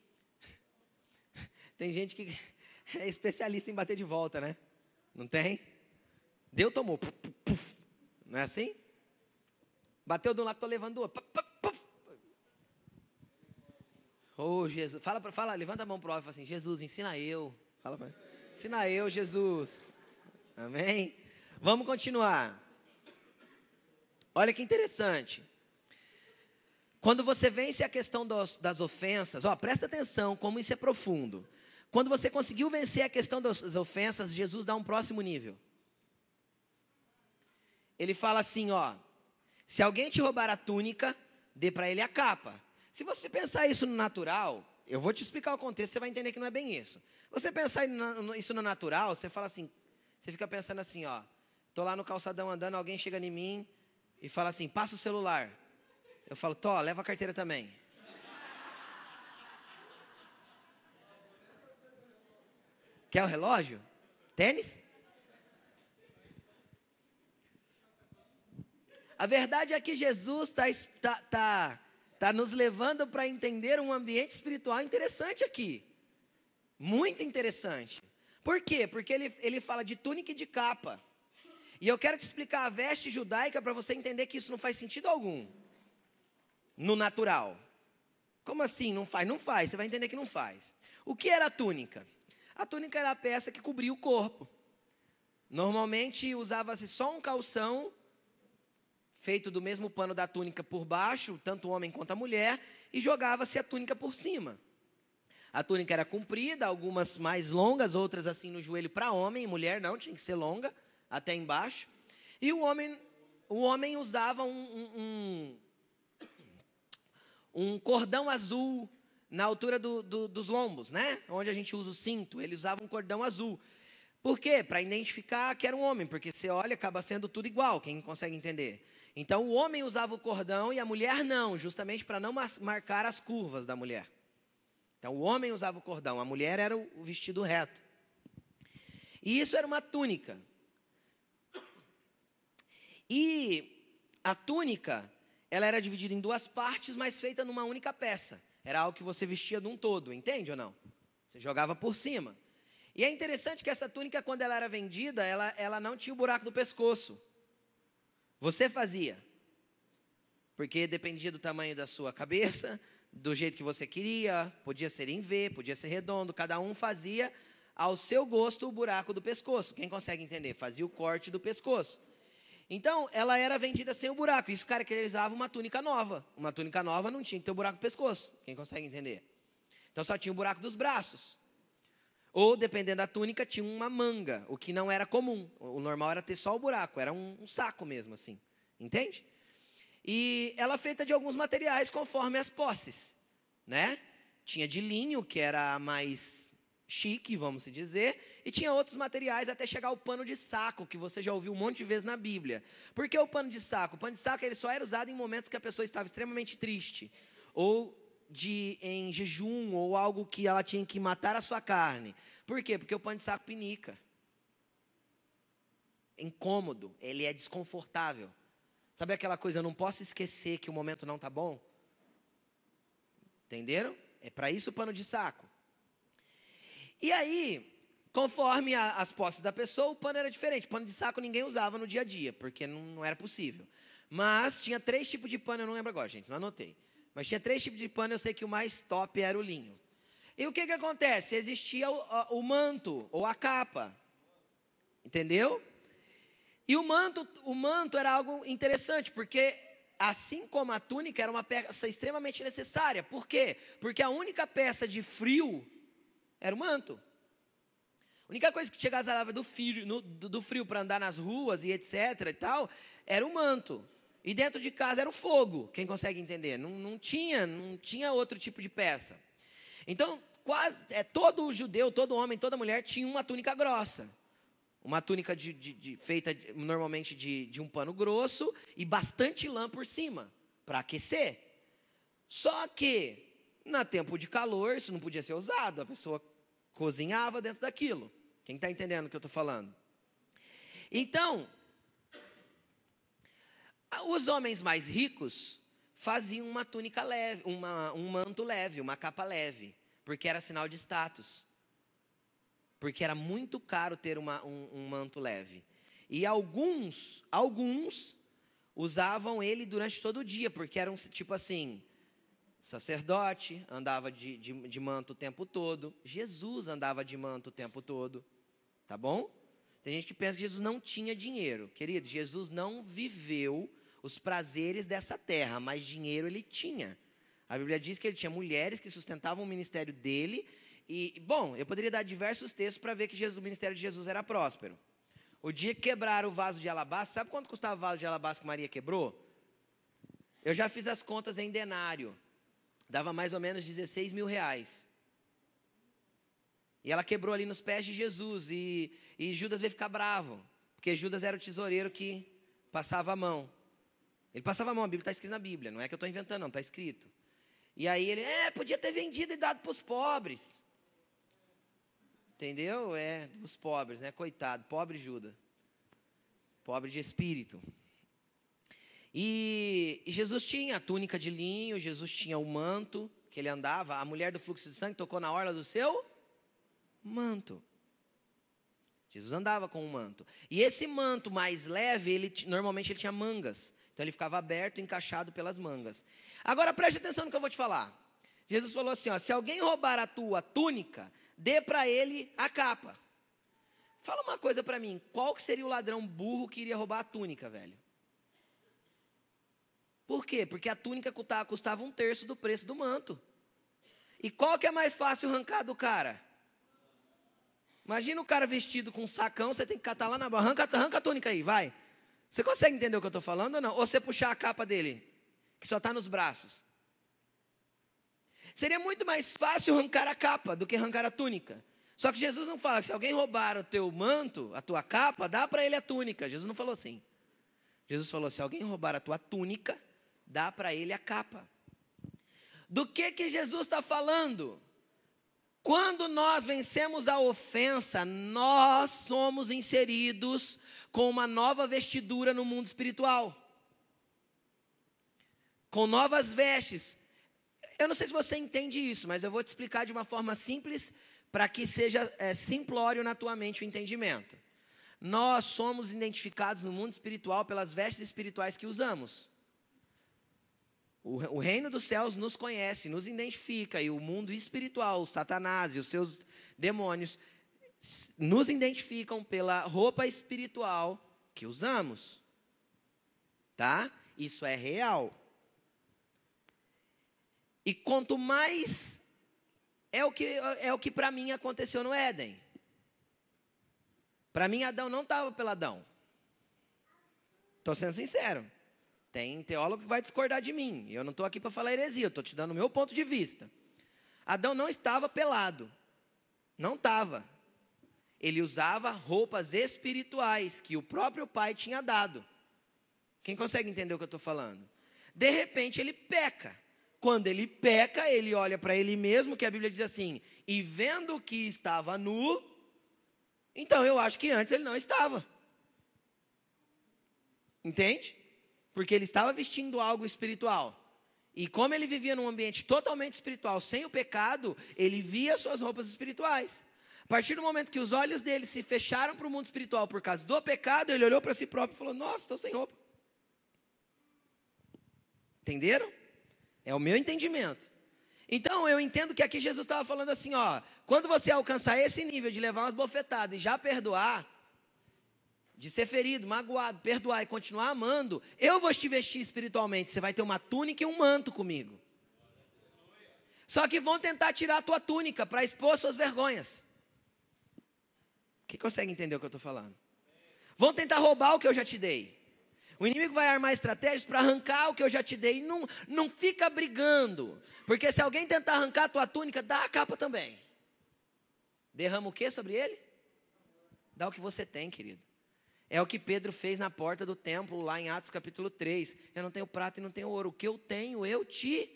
[laughs] tem gente que [laughs] é especialista em bater de volta, né? Não tem? Deu, tomou. Não é assim? Bateu de um lado, estou levando do outro. Oh, Jesus. Fala, fala, levanta a mão para o fala assim: Jesus, ensina eu. Fala para Ensina eu, Jesus. Amém? Vamos continuar. Olha que interessante. Quando você vence a questão das, das ofensas, ó, presta atenção como isso é profundo. Quando você conseguiu vencer a questão das ofensas, Jesus dá um próximo nível. Ele fala assim, ó, se alguém te roubar a túnica, dê para ele a capa. Se você pensar isso no natural, eu vou te explicar o contexto, você vai entender que não é bem isso. Você pensar isso no natural, você fala assim, você fica pensando assim, ó, tô lá no calçadão andando, alguém chega em mim e fala assim, passa o celular. Eu falo, tô, leva a carteira também. Quer o relógio? Tênis? A verdade é que Jesus está tá, tá, tá nos levando para entender um ambiente espiritual interessante aqui. Muito interessante. Por quê? Porque ele, ele fala de túnica e de capa. E eu quero te explicar a veste judaica para você entender que isso não faz sentido algum. no natural. Como assim não faz? Não faz, você vai entender que não faz. O que era a túnica? A túnica era a peça que cobria o corpo. Normalmente usava-se só um calção feito do mesmo pano da túnica por baixo, tanto o homem quanto a mulher, e jogava-se a túnica por cima. A túnica era comprida, algumas mais longas, outras assim no joelho para homem, mulher não, tinha que ser longa, até embaixo. E o homem, o homem usava um, um, um cordão azul na altura do, do, dos lombos, né? Onde a gente usa o cinto, ele usava um cordão azul. Por quê? Para identificar que era um homem, porque você olha, acaba sendo tudo igual, quem consegue entender? Então o homem usava o cordão e a mulher não, justamente para não marcar as curvas da mulher. Então o homem usava o cordão, a mulher era o vestido reto. E isso era uma túnica. E a túnica, ela era dividida em duas partes, mas feita numa única peça. Era algo que você vestia de um todo, entende ou não? Você jogava por cima. E é interessante que essa túnica, quando ela era vendida, ela, ela não tinha o buraco do pescoço. Você fazia. Porque dependia do tamanho da sua cabeça, do jeito que você queria, podia ser em V, podia ser redondo, cada um fazia ao seu gosto o buraco do pescoço. Quem consegue entender? Fazia o corte do pescoço. Então, ela era vendida sem o buraco. Isso caracterizava uma túnica nova. Uma túnica nova não tinha que ter o buraco do pescoço. Quem consegue entender? Então, só tinha o buraco dos braços. Ou, dependendo da túnica, tinha uma manga, o que não era comum. O normal era ter só o buraco, era um, um saco mesmo, assim. Entende? E ela é feita de alguns materiais conforme as posses, né? Tinha de linho, que era mais chique, vamos dizer, e tinha outros materiais até chegar ao pano de saco, que você já ouviu um monte de vezes na Bíblia. Por que o pano de saco? O pano de saco ele só era usado em momentos que a pessoa estava extremamente triste, ou de em jejum ou algo que ela tinha que matar a sua carne. Por quê? Porque o pano de saco pinica. Incômodo, ele é desconfortável. Sabe aquela coisa, eu não posso esquecer que o momento não está bom? Entenderam? É para isso o pano de saco. E aí, conforme a, as posses da pessoa, o pano era diferente. Pano de saco ninguém usava no dia a dia, porque não, não era possível. Mas tinha três tipos de pano, eu não lembro agora, gente, não anotei. Mas tinha três tipos de pano, eu sei que o mais top era o linho. E o que, que acontece? Existia o, o manto ou a capa. Entendeu? E o manto, o manto era algo interessante, porque assim como a túnica era uma peça extremamente necessária. Por quê? Porque a única peça de frio era o manto. A única coisa que te agasalhava do frio, do, do frio para andar nas ruas e etc e tal, era o manto. E dentro de casa era o fogo. Quem consegue entender? Não, não tinha, não tinha outro tipo de peça. Então, quase é, todo judeu, todo homem, toda mulher tinha uma túnica grossa. Uma túnica de, de, de, feita normalmente de, um pano grosso e bastante lã por cima, para aquecer. Só que, na tempo de calor, isso não podia ser usado. A pessoa cozinhava dentro daquilo. Quem está entendendo o que eu estou falando? Então, os homens mais ricos faziam uma túnica leve, uma, um manto leve, uma capa leve, porque era sinal de status. Porque era muito caro ter uma, um, um manto leve. E alguns, alguns usavam ele durante todo o dia, porque eram tipo assim, sacerdote andava de, de, de, manto o tempo todo, Jesus andava de manto o tempo todo, tá bom? Tem gente que pensa que Jesus não tinha dinheiro, querido, Jesus não viveu os prazeres dessa terra, mas dinheiro ele tinha. A Bíblia diz que ele tinha mulheres que sustentavam o ministério dele. E, bom, eu poderia dar diversos textos para ver que Jesus, o ministério de Jesus era próspero. O dia que quebraram o vaso de alabastro, sabe quanto custava o vaso de alabastro que Maria quebrou? Eu já fiz as contas em denário. Dava mais ou menos 16 mil reais. E ela quebrou ali nos pés de Jesus. E, e Judas veio ficar bravo. Porque Judas era o tesoureiro que passava a mão. Ele passava a mão, a Bíblia está escrita na Bíblia, não é que eu estou inventando, não, está escrito. E aí ele, é, podia ter vendido e dado para os pobres. Entendeu? É, os pobres, né? Coitado, pobre Judas. Pobre de espírito. E, e, Jesus tinha a túnica de linho, Jesus tinha o manto que ele andava. A mulher do fluxo de sangue tocou na orla do seu manto. Jesus andava com um manto. E esse manto mais leve, ele normalmente ele tinha mangas. Então ele ficava aberto, encaixado pelas mangas. Agora preste atenção no que eu vou te falar. Jesus falou assim: ó, se alguém roubar a tua túnica, dê para ele a capa. Fala uma coisa para mim, qual que seria o ladrão burro que iria roubar a túnica, velho? Por quê? Porque a túnica custava um terço do preço do manto. E qual que é mais fácil arrancar do cara? Imagina o cara vestido com um sacão, você tem que catar lá na barranca, arranca, a túnica aí, vai. Você consegue entender o que eu estou falando ou não? Ou você puxar a capa dele, que só está nos braços. Seria muito mais fácil arrancar a capa do que arrancar a túnica. Só que Jesus não fala, se alguém roubar o teu manto, a tua capa, dá para ele a túnica. Jesus não falou assim. Jesus falou, se alguém roubar a tua túnica, dá para ele a capa. Do que que Jesus está falando? Quando nós vencemos a ofensa, nós somos inseridos com uma nova vestidura no mundo espiritual. Com novas vestes. Eu não sei se você entende isso, mas eu vou te explicar de uma forma simples para que seja é, simplório na tua mente o entendimento. Nós somos identificados no mundo espiritual pelas vestes espirituais que usamos. O, reino dos céus nos conhece, nos identifica, e o mundo espiritual, o Satanás e os seus demônios, nos identificam pela roupa espiritual que usamos. Tá? Isso é real. E quanto mais é o que, é o que para mim aconteceu no Éden. Para mim, Adão não estava pelo Adão. Estou sendo sincero. Tem teólogo que vai discordar de mim. Eu não estou aqui para falar heresia, eu estou te dando o meu ponto de vista. Adão não estava pelado. Não estava. Ele usava roupas espirituais que o próprio pai tinha dado. Quem consegue entender o que eu estou falando? De repente ele peca. Quando ele peca, ele olha para ele mesmo, que a Bíblia diz assim: e vendo que estava nu, então eu acho que antes ele não estava. Entende? Porque ele estava vestindo algo espiritual. E como ele vivia num ambiente totalmente espiritual, sem o pecado, ele via suas roupas espirituais. A partir do momento que os olhos dele se fecharam para o mundo espiritual por causa do pecado, ele olhou para si próprio e falou: Nossa, estou sem roupa. Entenderam? É o meu entendimento. Então eu entendo que aqui Jesus estava falando assim: ó, quando você alcançar esse nível de levar umas bofetadas e já perdoar, de ser ferido, magoado, perdoar e continuar amando, eu vou te vestir espiritualmente. Você vai ter uma túnica e um manto comigo. Só que vão tentar tirar a tua túnica para expor suas vergonhas. Quem consegue entender o que eu estou falando? Vão tentar roubar o que eu já te dei. O inimigo vai armar estratégias para arrancar o que eu já te dei. Não, não fica brigando. Porque se alguém tentar arrancar a tua túnica, dá a capa também. Derrama o que sobre ele? Dá o que você tem, querido. É o que Pedro fez na porta do templo, lá em Atos capítulo 3. Eu não tenho prata e não tenho ouro. O que eu tenho, eu te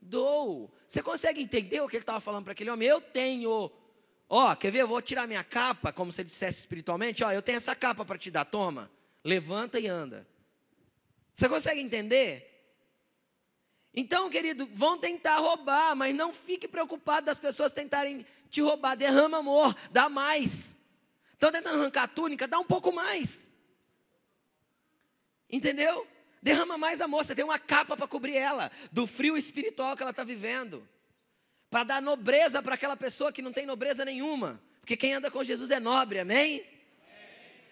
dou. Você consegue entender o que ele estava falando para aquele homem? Eu tenho. Ó, quer ver? Eu vou tirar minha capa, como se ele dissesse espiritualmente. Ó, eu tenho essa capa para te dar, toma. Levanta e anda. Você consegue entender? Então, querido, vão tentar roubar, mas não fique preocupado das pessoas tentarem te roubar. Derrama amor, dá mais. Estão tentando arrancar a túnica, dá um pouco mais. Entendeu? Derrama mais amor. Você tem uma capa para cobrir ela do frio espiritual que ela está vivendo. Para dar nobreza para aquela pessoa que não tem nobreza nenhuma. Porque quem anda com Jesus é nobre, amém?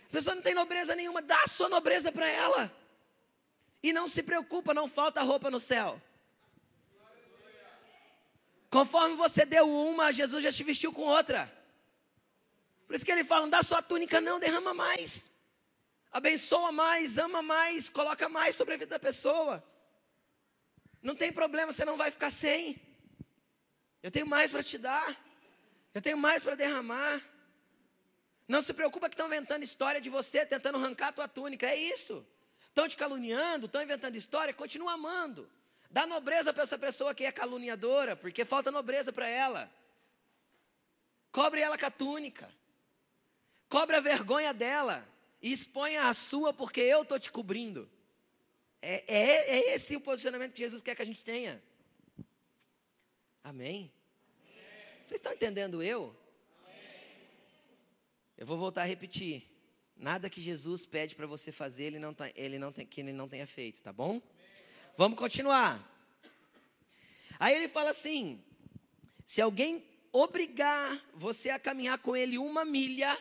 A pessoa não tem nobreza nenhuma, dá a sua nobreza para ela. E não se preocupa, não falta roupa no céu. Conforme você deu uma, Jesus já te vestiu com outra. Por isso que ele fala: não dá só a túnica, não, derrama mais. Abençoa mais, ama mais, coloca mais sobre a vida da pessoa. Não tem problema, você não vai ficar sem. Eu tenho mais para te dar. Eu tenho mais para derramar. Não se preocupa que estão inventando história de você, tentando arrancar a tua túnica. É isso. Estão te caluniando, estão inventando história, continua amando. Dá nobreza para essa pessoa que é caluniadora, porque falta nobreza para ela. Cobre ela com a túnica. Cobre a vergonha dela. E exponha a sua, porque eu estou te cobrindo. É, é, é, esse o posicionamento que Jesus quer que a gente tenha. Amém? Vocês estão entendendo eu? Eu vou voltar a repetir. Nada que Jesus pede para você fazer, ele não, tá, ele não tem, que ele não tenha feito, tá bom? Vamos continuar. Aí ele fala assim: se alguém obrigar você a caminhar com ele uma milha,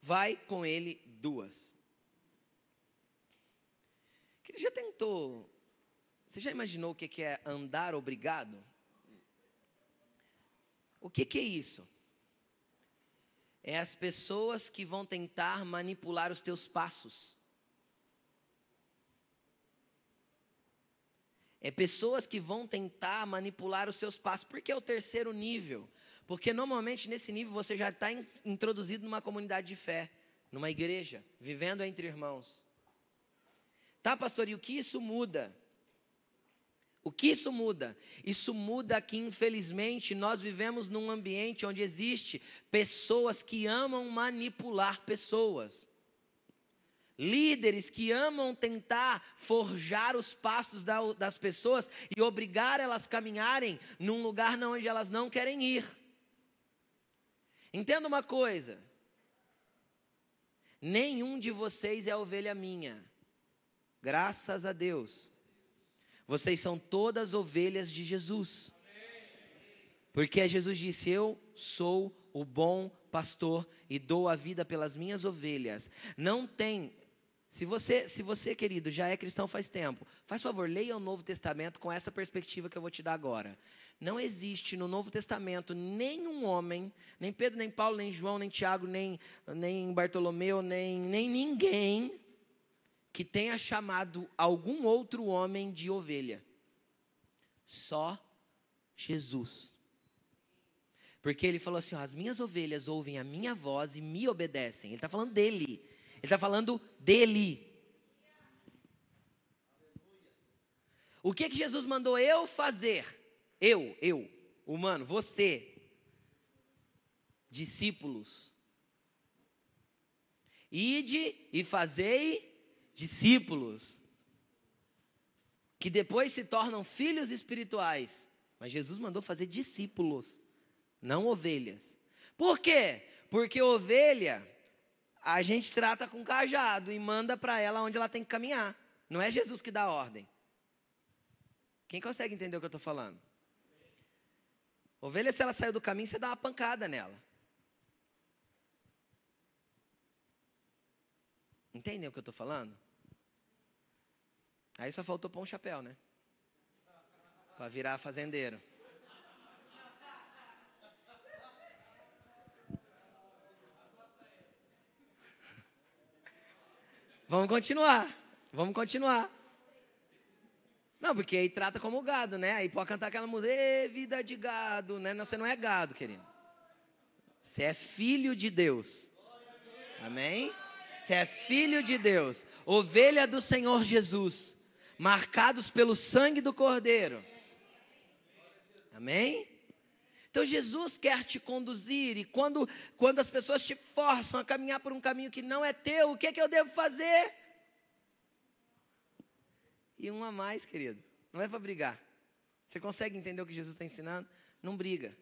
vai com ele duas. Ele já tentou, você já imaginou o que é andar obrigado? O que, é isso? É as pessoas que vão tentar manipular os teus passos. É pessoas que vão tentar manipular os seus passos. Por que é o terceiro nível? Porque normalmente nesse nível você já está introduzido numa comunidade de fé, numa igreja, vivendo entre irmãos. Tá, pastor, e o que isso muda? O que isso muda? Isso muda que, infelizmente, nós vivemos num ambiente onde existe pessoas que amam manipular pessoas. Líderes que amam tentar forjar os passos das pessoas e obrigar elas a caminharem num lugar onde elas não querem ir. Entenda uma coisa: nenhum de vocês é ovelha minha, graças a Deus. Vocês são todas ovelhas de Jesus. Porque Jesus disse: Eu sou o bom pastor e dou a vida pelas minhas ovelhas. Não tem. Se você, se você, querido, já é cristão faz tempo, faz favor, leia o Novo Testamento com essa perspectiva que eu vou te dar agora. Não existe no Novo Testamento nenhum homem, nem Pedro, nem Paulo, nem João, nem Tiago, nem, nem Bartolomeu, nem, nem ninguém que tenha chamado algum outro homem de ovelha. Só Jesus. Porque ele falou assim: as minhas ovelhas ouvem a minha voz e me obedecem. Ele está falando dele. Ele está falando dele. O que, que Jesus mandou eu fazer? Eu, eu, humano, você, discípulos. Ide e fazei discípulos, que depois se tornam filhos espirituais. Mas Jesus mandou fazer discípulos, não ovelhas. Por quê? Porque ovelha a gente trata com cajado e manda para ela onde ela tem que caminhar. Não é Jesus que dá a ordem. Quem consegue entender o que eu estou falando? Ovelha, se ela saiu do caminho, você dá uma pancada nela. Entendem o que eu estou falando? Aí só faltou pôr um chapéu, né? Para virar fazendeiro. Vamos continuar. Vamos continuar. Não, porque aí trata como gado, né? Aí pode cantar aquela música, vida de gado, né? Não, você não é gado, querido. Você é filho de Deus. Amém? Você é filho de Deus, ovelha do Senhor Jesus marcados pelo sangue do Cordeiro. Amém? Então Jesus quer te conduzir e quando, quando as pessoas te forçam a caminhar por um caminho que não é teu, o que é que eu devo fazer? E um a mais, querido. Não é para brigar. Você consegue entender o que Jesus está ensinando? Não briga.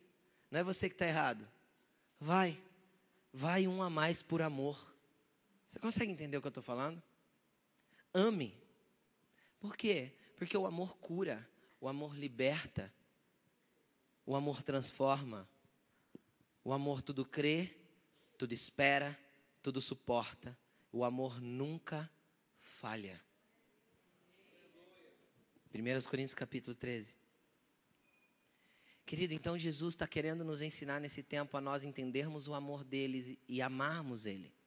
Não é você que está errado. Vai. Vai um a mais por amor. Você consegue entender o que eu estou falando? Ame. Por quê? Porque o amor cura, o amor liberta, o amor transforma, o amor tudo crê, tudo espera, tudo suporta, o amor nunca falha. 1 Coríntios capítulo 13. Querido, então Jesus está querendo nos ensinar nesse tempo a nós entendermos o amor deles e amarmos Ele.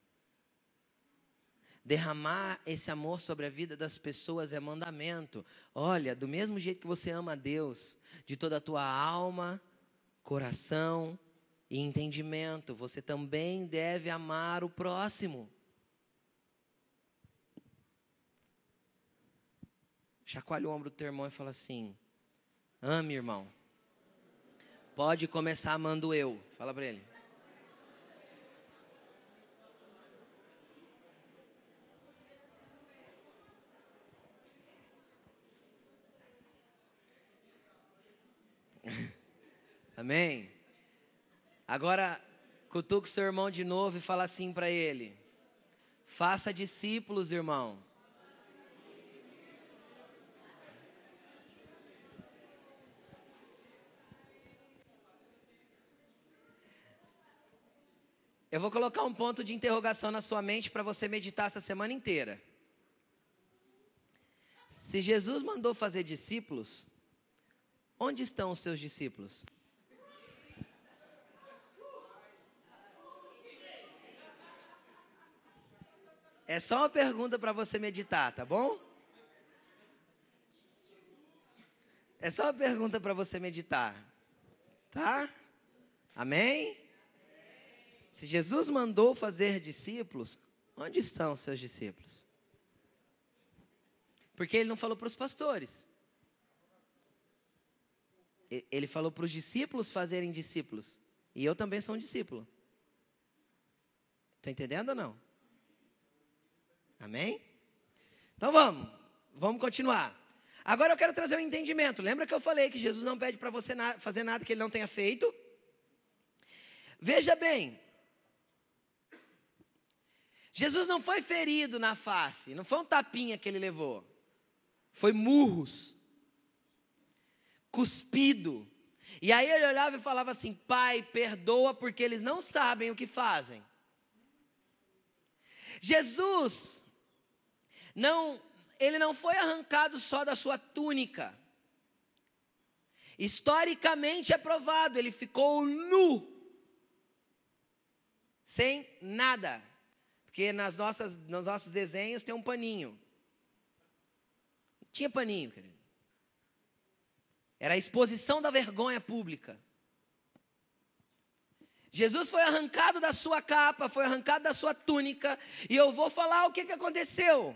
Derramar esse amor sobre a vida das pessoas é mandamento. Olha, do mesmo jeito que você ama a Deus, de toda a tua alma, coração e entendimento, você também deve amar o próximo. Chacoalha o ombro do teu irmão e fala assim: Ame, irmão. Pode começar amando eu. Fala para ele. Amém? Agora, Cutuca o seu irmão de novo e fala assim para ele: Faça discípulos, irmão. Eu vou colocar um ponto de interrogação na sua mente para você meditar essa semana inteira. Se Jesus mandou fazer discípulos, onde estão os seus discípulos? É só uma pergunta para você meditar, tá bom? É só uma pergunta para você meditar. Tá? Amém? Se Jesus mandou fazer discípulos, onde estão os seus discípulos? Porque ele não falou para os pastores. Ele falou para os discípulos fazerem discípulos. E eu também sou um discípulo. Está entendendo ou não? Amém? Então vamos, vamos continuar. Agora eu quero trazer um entendimento. Lembra que eu falei que Jesus não pede para você na fazer nada que ele não tenha feito? Veja bem, Jesus não foi ferido na face, não foi um tapinha que ele levou, foi murros, cuspido. E aí ele olhava e falava assim: Pai, perdoa porque eles não sabem o que fazem. Jesus não, ele não foi arrancado só da sua túnica. Historicamente é provado, ele ficou nu, sem nada. Porque nas nossas, nos nossos desenhos tem um paninho. tinha paninho, querido. Era a exposição da vergonha pública. Jesus foi arrancado da sua capa, foi arrancado da sua túnica, e eu vou falar o que, que aconteceu.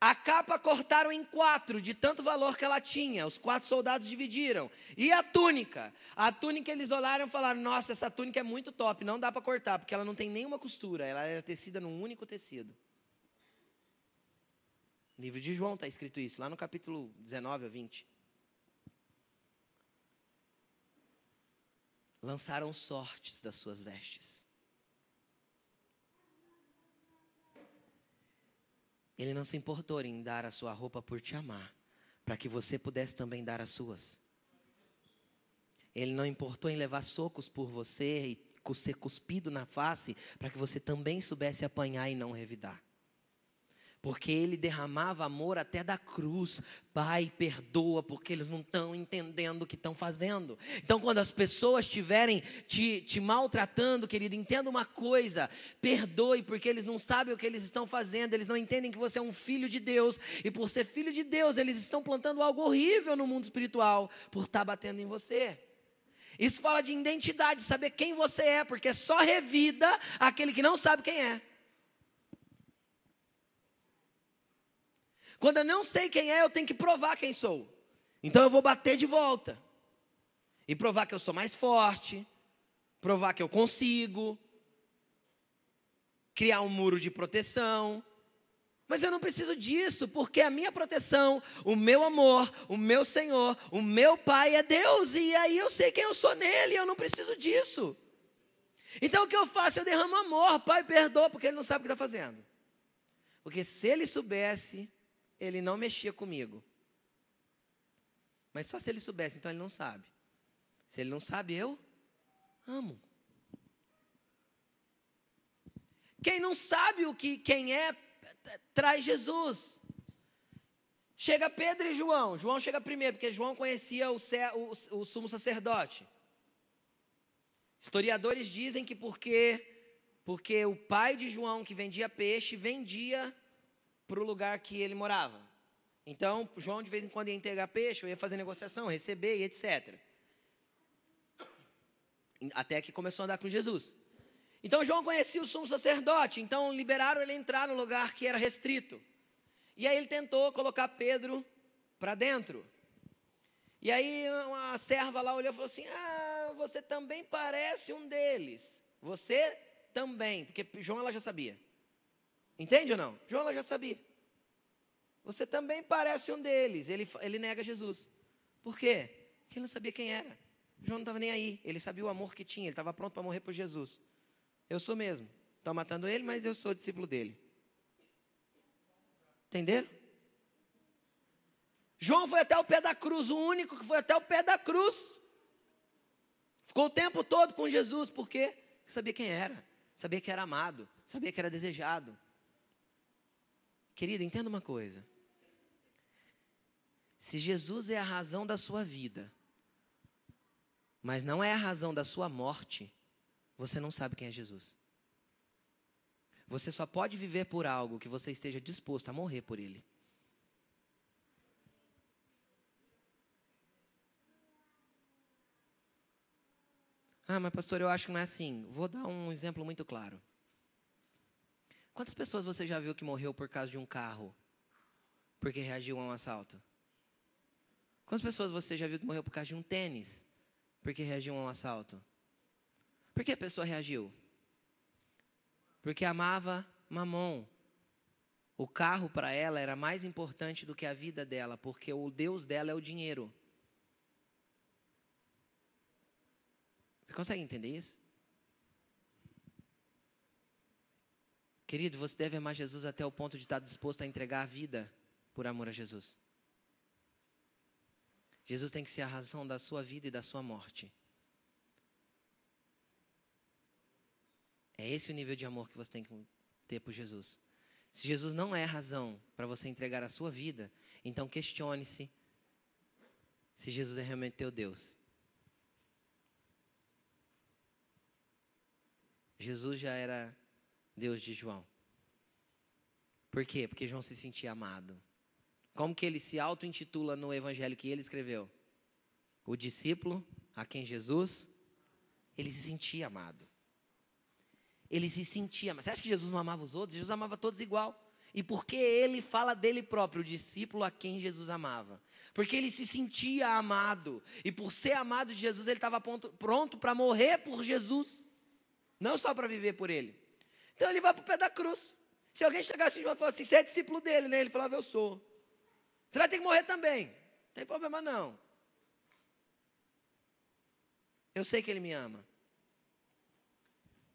A capa cortaram em quatro, de tanto valor que ela tinha. Os quatro soldados dividiram. E a túnica? A túnica eles olharam e falaram: Nossa, essa túnica é muito top, não dá para cortar, porque ela não tem nenhuma costura, ela era tecida num único tecido. No livro de João está escrito isso, lá no capítulo 19 ou 20. Lançaram sortes das suas vestes. Ele não se importou em dar a sua roupa por te amar, para que você pudesse também dar as suas. Ele não importou em levar socos por você e ser cuspido na face, para que você também soubesse apanhar e não revidar porque ele derramava amor até da cruz. Pai, perdoa, porque eles não estão entendendo o que estão fazendo. Então, quando as pessoas estiverem te, te maltratando, querido, entenda uma coisa: perdoe, porque eles não sabem o que eles estão fazendo, eles não entendem que você é um filho de Deus, e por ser filho de Deus, eles estão plantando algo horrível no mundo espiritual, por estar batendo em você. Isso fala de identidade, saber quem você é, porque só revida aquele que não sabe quem é. Quando eu não sei quem é, eu tenho que provar quem sou. Então eu vou bater de volta. E provar que eu sou mais forte, provar que eu consigo, criar um muro de proteção. Mas eu não preciso disso, porque a minha proteção, o meu amor, o meu Senhor, o meu Pai é Deus, e aí eu sei quem eu sou nele, eu não preciso disso. Então o que eu faço? Eu derramo amor, Pai, perdoa, porque ele não sabe o que está fazendo. Porque se ele soubesse, ele não mexia comigo. Mas só se ele soubesse, então ele não sabe. Se ele não sabe, eu amo. Quem não sabe o que quem é, traz Jesus. Chega Pedro e João. João chega primeiro, porque João conhecia o, o, o sumo sacerdote. Historiadores dizem que porque porque o pai de João que vendia peixe vendia para o lugar que ele morava. Então, João de vez em quando ia entregar peixe, ia fazer negociação, receber e etc. Até que começou a andar com Jesus. Então, João conhecia o sumo sacerdote, então liberaram ele entrar no lugar que era restrito. E aí ele tentou colocar Pedro para dentro. E aí uma serva lá olhou e falou assim: Ah, você também parece um deles. Você também, porque João ela já sabia. Entende ou não? João já sabia. Você também parece um deles. Ele, ele nega Jesus. Por quê? Porque ele não sabia quem era. João não estava nem aí. Ele sabia o amor que tinha. Ele estava pronto para morrer por Jesus. Eu sou mesmo. Estão matando ele, mas eu sou discípulo dele. Entenderam? João foi até o pé da cruz, o único que foi até o pé da cruz. Ficou o tempo todo com Jesus, por quê? Sabia quem era, sabia que era amado, sabia que era desejado. Querido, entenda uma coisa. Se Jesus é a razão da sua vida, mas não é a razão da sua morte, você não sabe quem é Jesus. Você só pode viver por algo que você esteja disposto a morrer por ele. Ah, mas pastor, eu acho que não é assim. Vou dar um exemplo muito claro. Quantas pessoas você já viu que morreu por causa de um carro? Porque reagiu a um assalto? Quantas pessoas você já viu que morreu por causa de um tênis? Porque reagiu a um assalto? Por que a pessoa reagiu? Porque amava mamon. O carro para ela era mais importante do que a vida dela, porque o Deus dela é o dinheiro. Você consegue entender isso? Querido, você deve amar Jesus até o ponto de estar disposto a entregar a vida por amor a Jesus. Jesus tem que ser a razão da sua vida e da sua morte. É esse o nível de amor que você tem que ter por Jesus. Se Jesus não é a razão para você entregar a sua vida, então questione-se se Jesus é realmente teu Deus. Jesus já era Deus de João. Por quê? Porque João se sentia amado. Como que ele se auto-intitula no evangelho que ele escreveu? O discípulo a quem Jesus, ele se sentia amado. Ele se sentia, mas você acha que Jesus não amava os outros? Jesus amava todos igual. E por que ele fala dele próprio, o discípulo a quem Jesus amava? Porque ele se sentia amado. E por ser amado de Jesus, ele estava pronto para morrer por Jesus. Não só para viver por ele. Então ele vai para o pé da cruz. Se alguém chegasse assim e falar assim, você é discípulo dele, né? Ele falava, eu sou. Você vai ter que morrer também. Não tem problema não. Eu sei que ele me ama.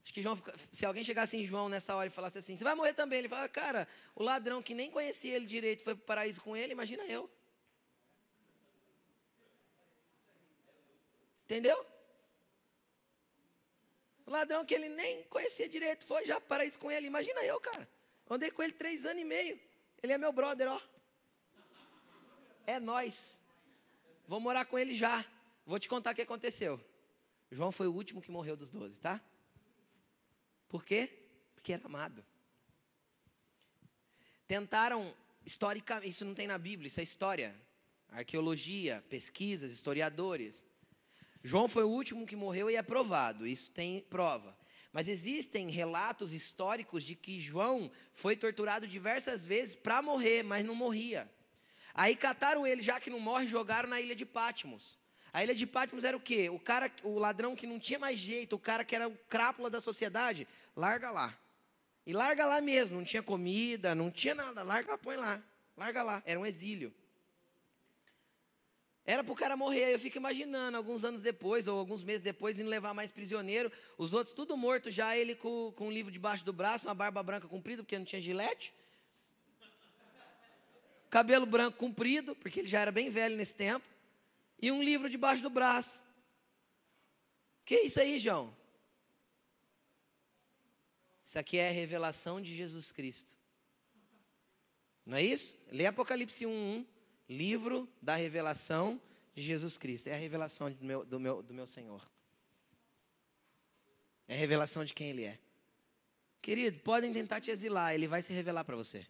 Acho que João, se alguém chegasse em João nessa hora e falasse assim, você vai morrer também. Ele fala, cara, o ladrão que nem conhecia ele direito foi para o paraíso com ele, imagina eu. Entendeu? Ladrão que ele nem conhecia direito foi já para isso com ele. Imagina eu, cara. Andei com ele três anos e meio. Ele é meu brother, ó. É nós. Vou morar com ele já. Vou te contar o que aconteceu. João foi o último que morreu dos doze, tá? Por quê? Porque era amado. Tentaram, historicamente, isso não tem na Bíblia, isso é história. Arqueologia, pesquisas, historiadores. João foi o último que morreu e é provado, isso tem prova. Mas existem relatos históricos de que João foi torturado diversas vezes para morrer, mas não morria. Aí cataram ele, já que não morre, jogaram na ilha de Patmos. A ilha de Patmos era o quê? O cara, o ladrão que não tinha mais jeito, o cara que era o crápula da sociedade, larga lá. E larga lá mesmo, não tinha comida, não tinha nada, larga, põe lá, larga lá. Era um exílio. Era para o cara morrer. Eu fico imaginando, alguns anos depois, ou alguns meses depois, indo levar mais prisioneiro. Os outros tudo morto já, ele com, com um livro debaixo do braço, uma barba branca comprida, porque não tinha gilete. Cabelo branco comprido, porque ele já era bem velho nesse tempo. E um livro debaixo do braço. Que é isso aí, João? Isso aqui é a revelação de Jesus Cristo. Não é isso? Lê Apocalipse 1:1 livro da revelação de Jesus Cristo. É a revelação do meu, do meu, do meu Senhor. É a revelação de quem Ele é. Querido, podem tentar te exilar, Ele vai se revelar para você.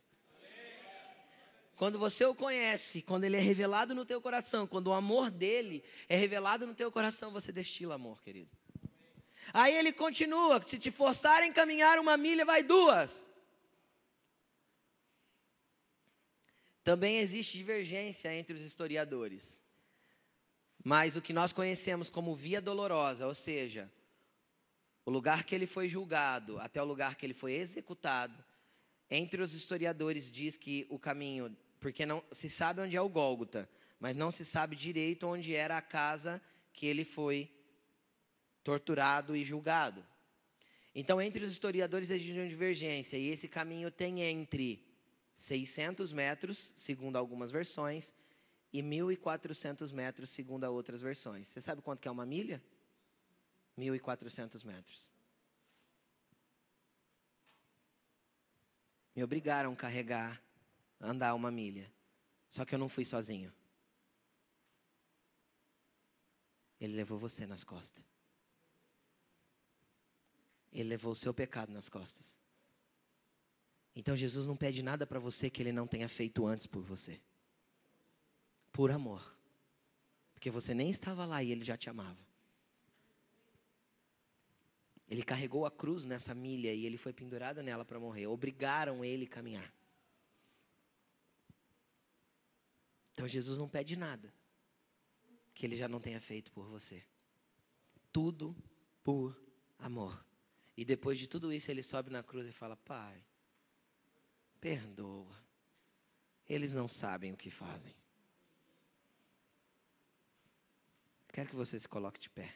Quando você o conhece, quando ele é revelado no teu coração, quando o amor dele é revelado no teu coração, você destila amor, querido. Aí ele continua: se te forçarem a caminhar uma milha, vai duas. Também existe divergência entre os historiadores. Mas o que nós conhecemos como via dolorosa, ou seja, o lugar que ele foi julgado até o lugar que ele foi executado, entre os historiadores diz que o caminho, porque não se sabe onde é o Gólgota, mas não se sabe direito onde era a casa que ele foi torturado e julgado. Então, entre os historiadores existe uma divergência, e esse caminho tem entre 600 metros, segundo algumas versões, e 1.400 metros, segundo outras versões. Você sabe quanto que é uma milha? 1.400 metros. Me obrigaram a carregar, andar uma milha. Só que eu não fui sozinho. Ele levou você nas costas. Ele levou o seu pecado nas costas. Então Jesus não pede nada para você que ele não tenha feito antes por você. Por amor. Porque você nem estava lá e ele já te amava. Ele carregou a cruz nessa milha e ele foi pendurado nela para morrer. Obrigaram ele a caminhar. Então Jesus não pede nada que ele já não tenha feito por você. Tudo por amor. E depois de tudo isso, ele sobe na cruz e fala: Pai, perdoa. Eles não sabem o que fazem. Quero que você se coloque de pé.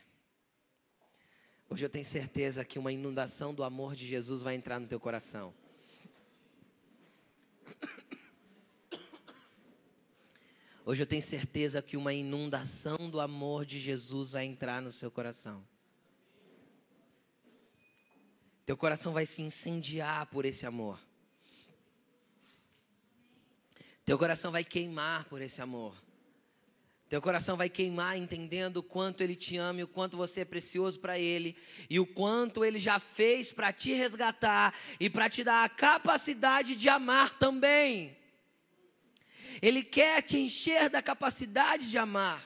Hoje eu tenho certeza que uma inundação do amor de Jesus vai entrar no teu coração. Hoje eu tenho certeza que uma inundação do amor de Jesus vai entrar no seu coração. Teu coração vai se incendiar por esse amor. Teu coração vai queimar por esse amor. Teu coração vai queimar entendendo o quanto Ele te ama e o quanto você é precioso para Ele e o quanto Ele já fez para te resgatar e para te dar a capacidade de amar também. Ele quer te encher da capacidade de amar.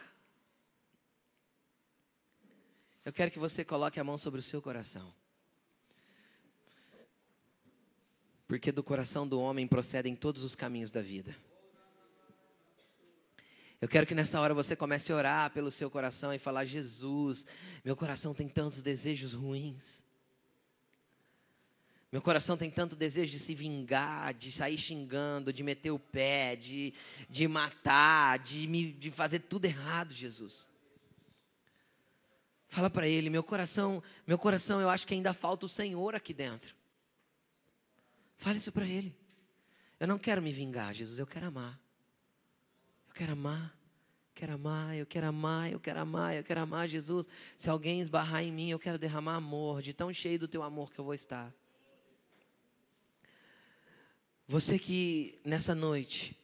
Eu quero que você coloque a mão sobre o seu coração. Porque do coração do homem procedem todos os caminhos da vida. Eu quero que nessa hora você comece a orar pelo seu coração e falar: Jesus, meu coração tem tantos desejos ruins. Meu coração tem tanto desejo de se vingar, de sair xingando, de meter o pé, de, de matar, de, me, de fazer tudo errado, Jesus. Fala para ele, meu coração, meu coração, eu acho que ainda falta o Senhor aqui dentro. Fale isso para ele. Eu não quero me vingar, Jesus, eu quero amar. Quero amar. Quero amar, eu quero amar, eu quero amar, eu quero amar, Jesus. Se alguém esbarrar em mim, eu quero derramar amor, de tão cheio do teu amor que eu vou estar. Você que nessa noite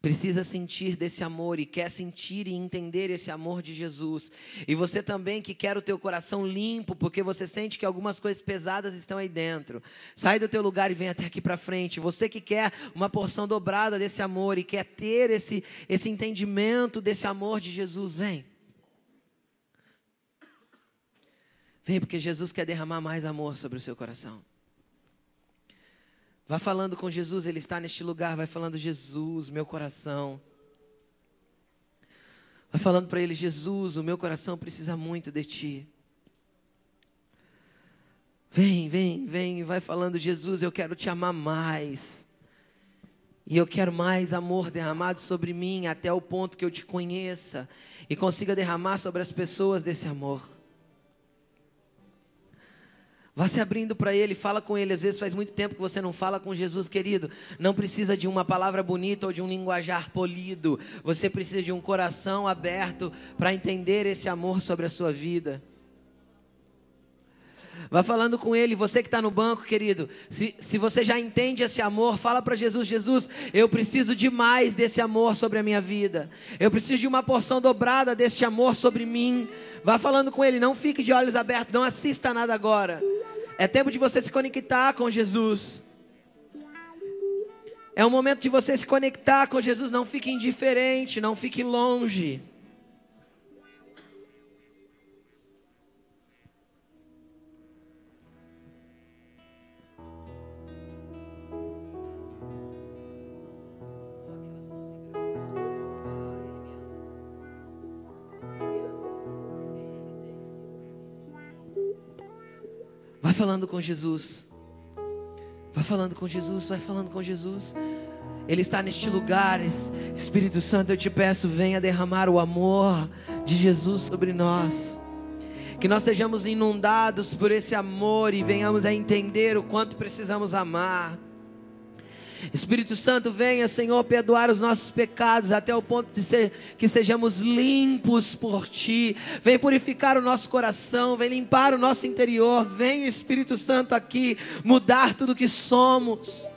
precisa sentir desse amor e quer sentir e entender esse amor de Jesus. E você também que quer o teu coração limpo, porque você sente que algumas coisas pesadas estão aí dentro. Sai do teu lugar e vem até aqui para frente. Você que quer uma porção dobrada desse amor e quer ter esse esse entendimento desse amor de Jesus, vem. Vem porque Jesus quer derramar mais amor sobre o seu coração. Vá falando com Jesus, Ele está neste lugar. Vai falando, Jesus, meu coração. Vai falando para Ele, Jesus, o meu coração precisa muito de Ti. Vem, vem, vem. Vai falando, Jesus, eu quero te amar mais. E eu quero mais amor derramado sobre mim, até o ponto que eu te conheça e consiga derramar sobre as pessoas desse amor. Vá se abrindo para Ele, fala com Ele. Às vezes faz muito tempo que você não fala com Jesus, querido. Não precisa de uma palavra bonita ou de um linguajar polido. Você precisa de um coração aberto para entender esse amor sobre a sua vida. Vá falando com ele, você que está no banco, querido. Se, se você já entende esse amor, fala para Jesus: Jesus, eu preciso de mais desse amor sobre a minha vida. Eu preciso de uma porção dobrada deste amor sobre mim. Vá falando com ele, não fique de olhos abertos, não assista nada agora. É tempo de você se conectar com Jesus. É o momento de você se conectar com Jesus. Não fique indiferente, não fique longe. Falando com Jesus. Vai falando com Jesus, vai falando com Jesus. Ele está neste lugar. Espírito Santo, eu te peço, venha derramar o amor de Jesus sobre nós. Que nós sejamos inundados por esse amor e venhamos a entender o quanto precisamos amar. Espírito Santo, venha, Senhor, perdoar os nossos pecados até o ponto de ser, que sejamos limpos por Ti. Vem purificar o nosso coração, vem limpar o nosso interior. Vem, Espírito Santo, aqui mudar tudo que somos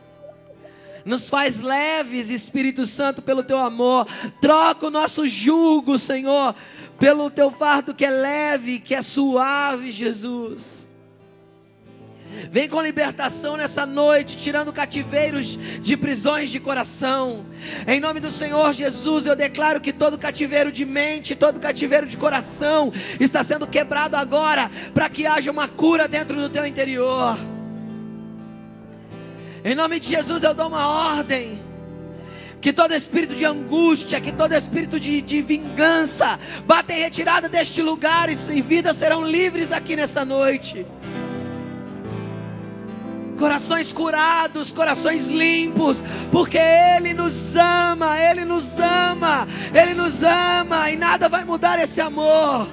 nos faz leves, Espírito Santo, pelo teu amor. Troca o nosso jugo, Senhor, pelo teu fardo que é leve, que é suave, Jesus. Vem com libertação nessa noite, tirando cativeiros de prisões de coração. Em nome do Senhor Jesus, eu declaro que todo cativeiro de mente, todo cativeiro de coração está sendo quebrado agora, para que haja uma cura dentro do teu interior. Em nome de Jesus eu dou uma ordem. Que todo espírito de angústia, que todo espírito de, de vingança, bata em retirada deste lugar e, vidas serão livres aqui nessa noite. Corações curados, corações limpos, porque Ele nos ama, Ele nos ama, Ele nos ama, e nada vai mudar esse amor.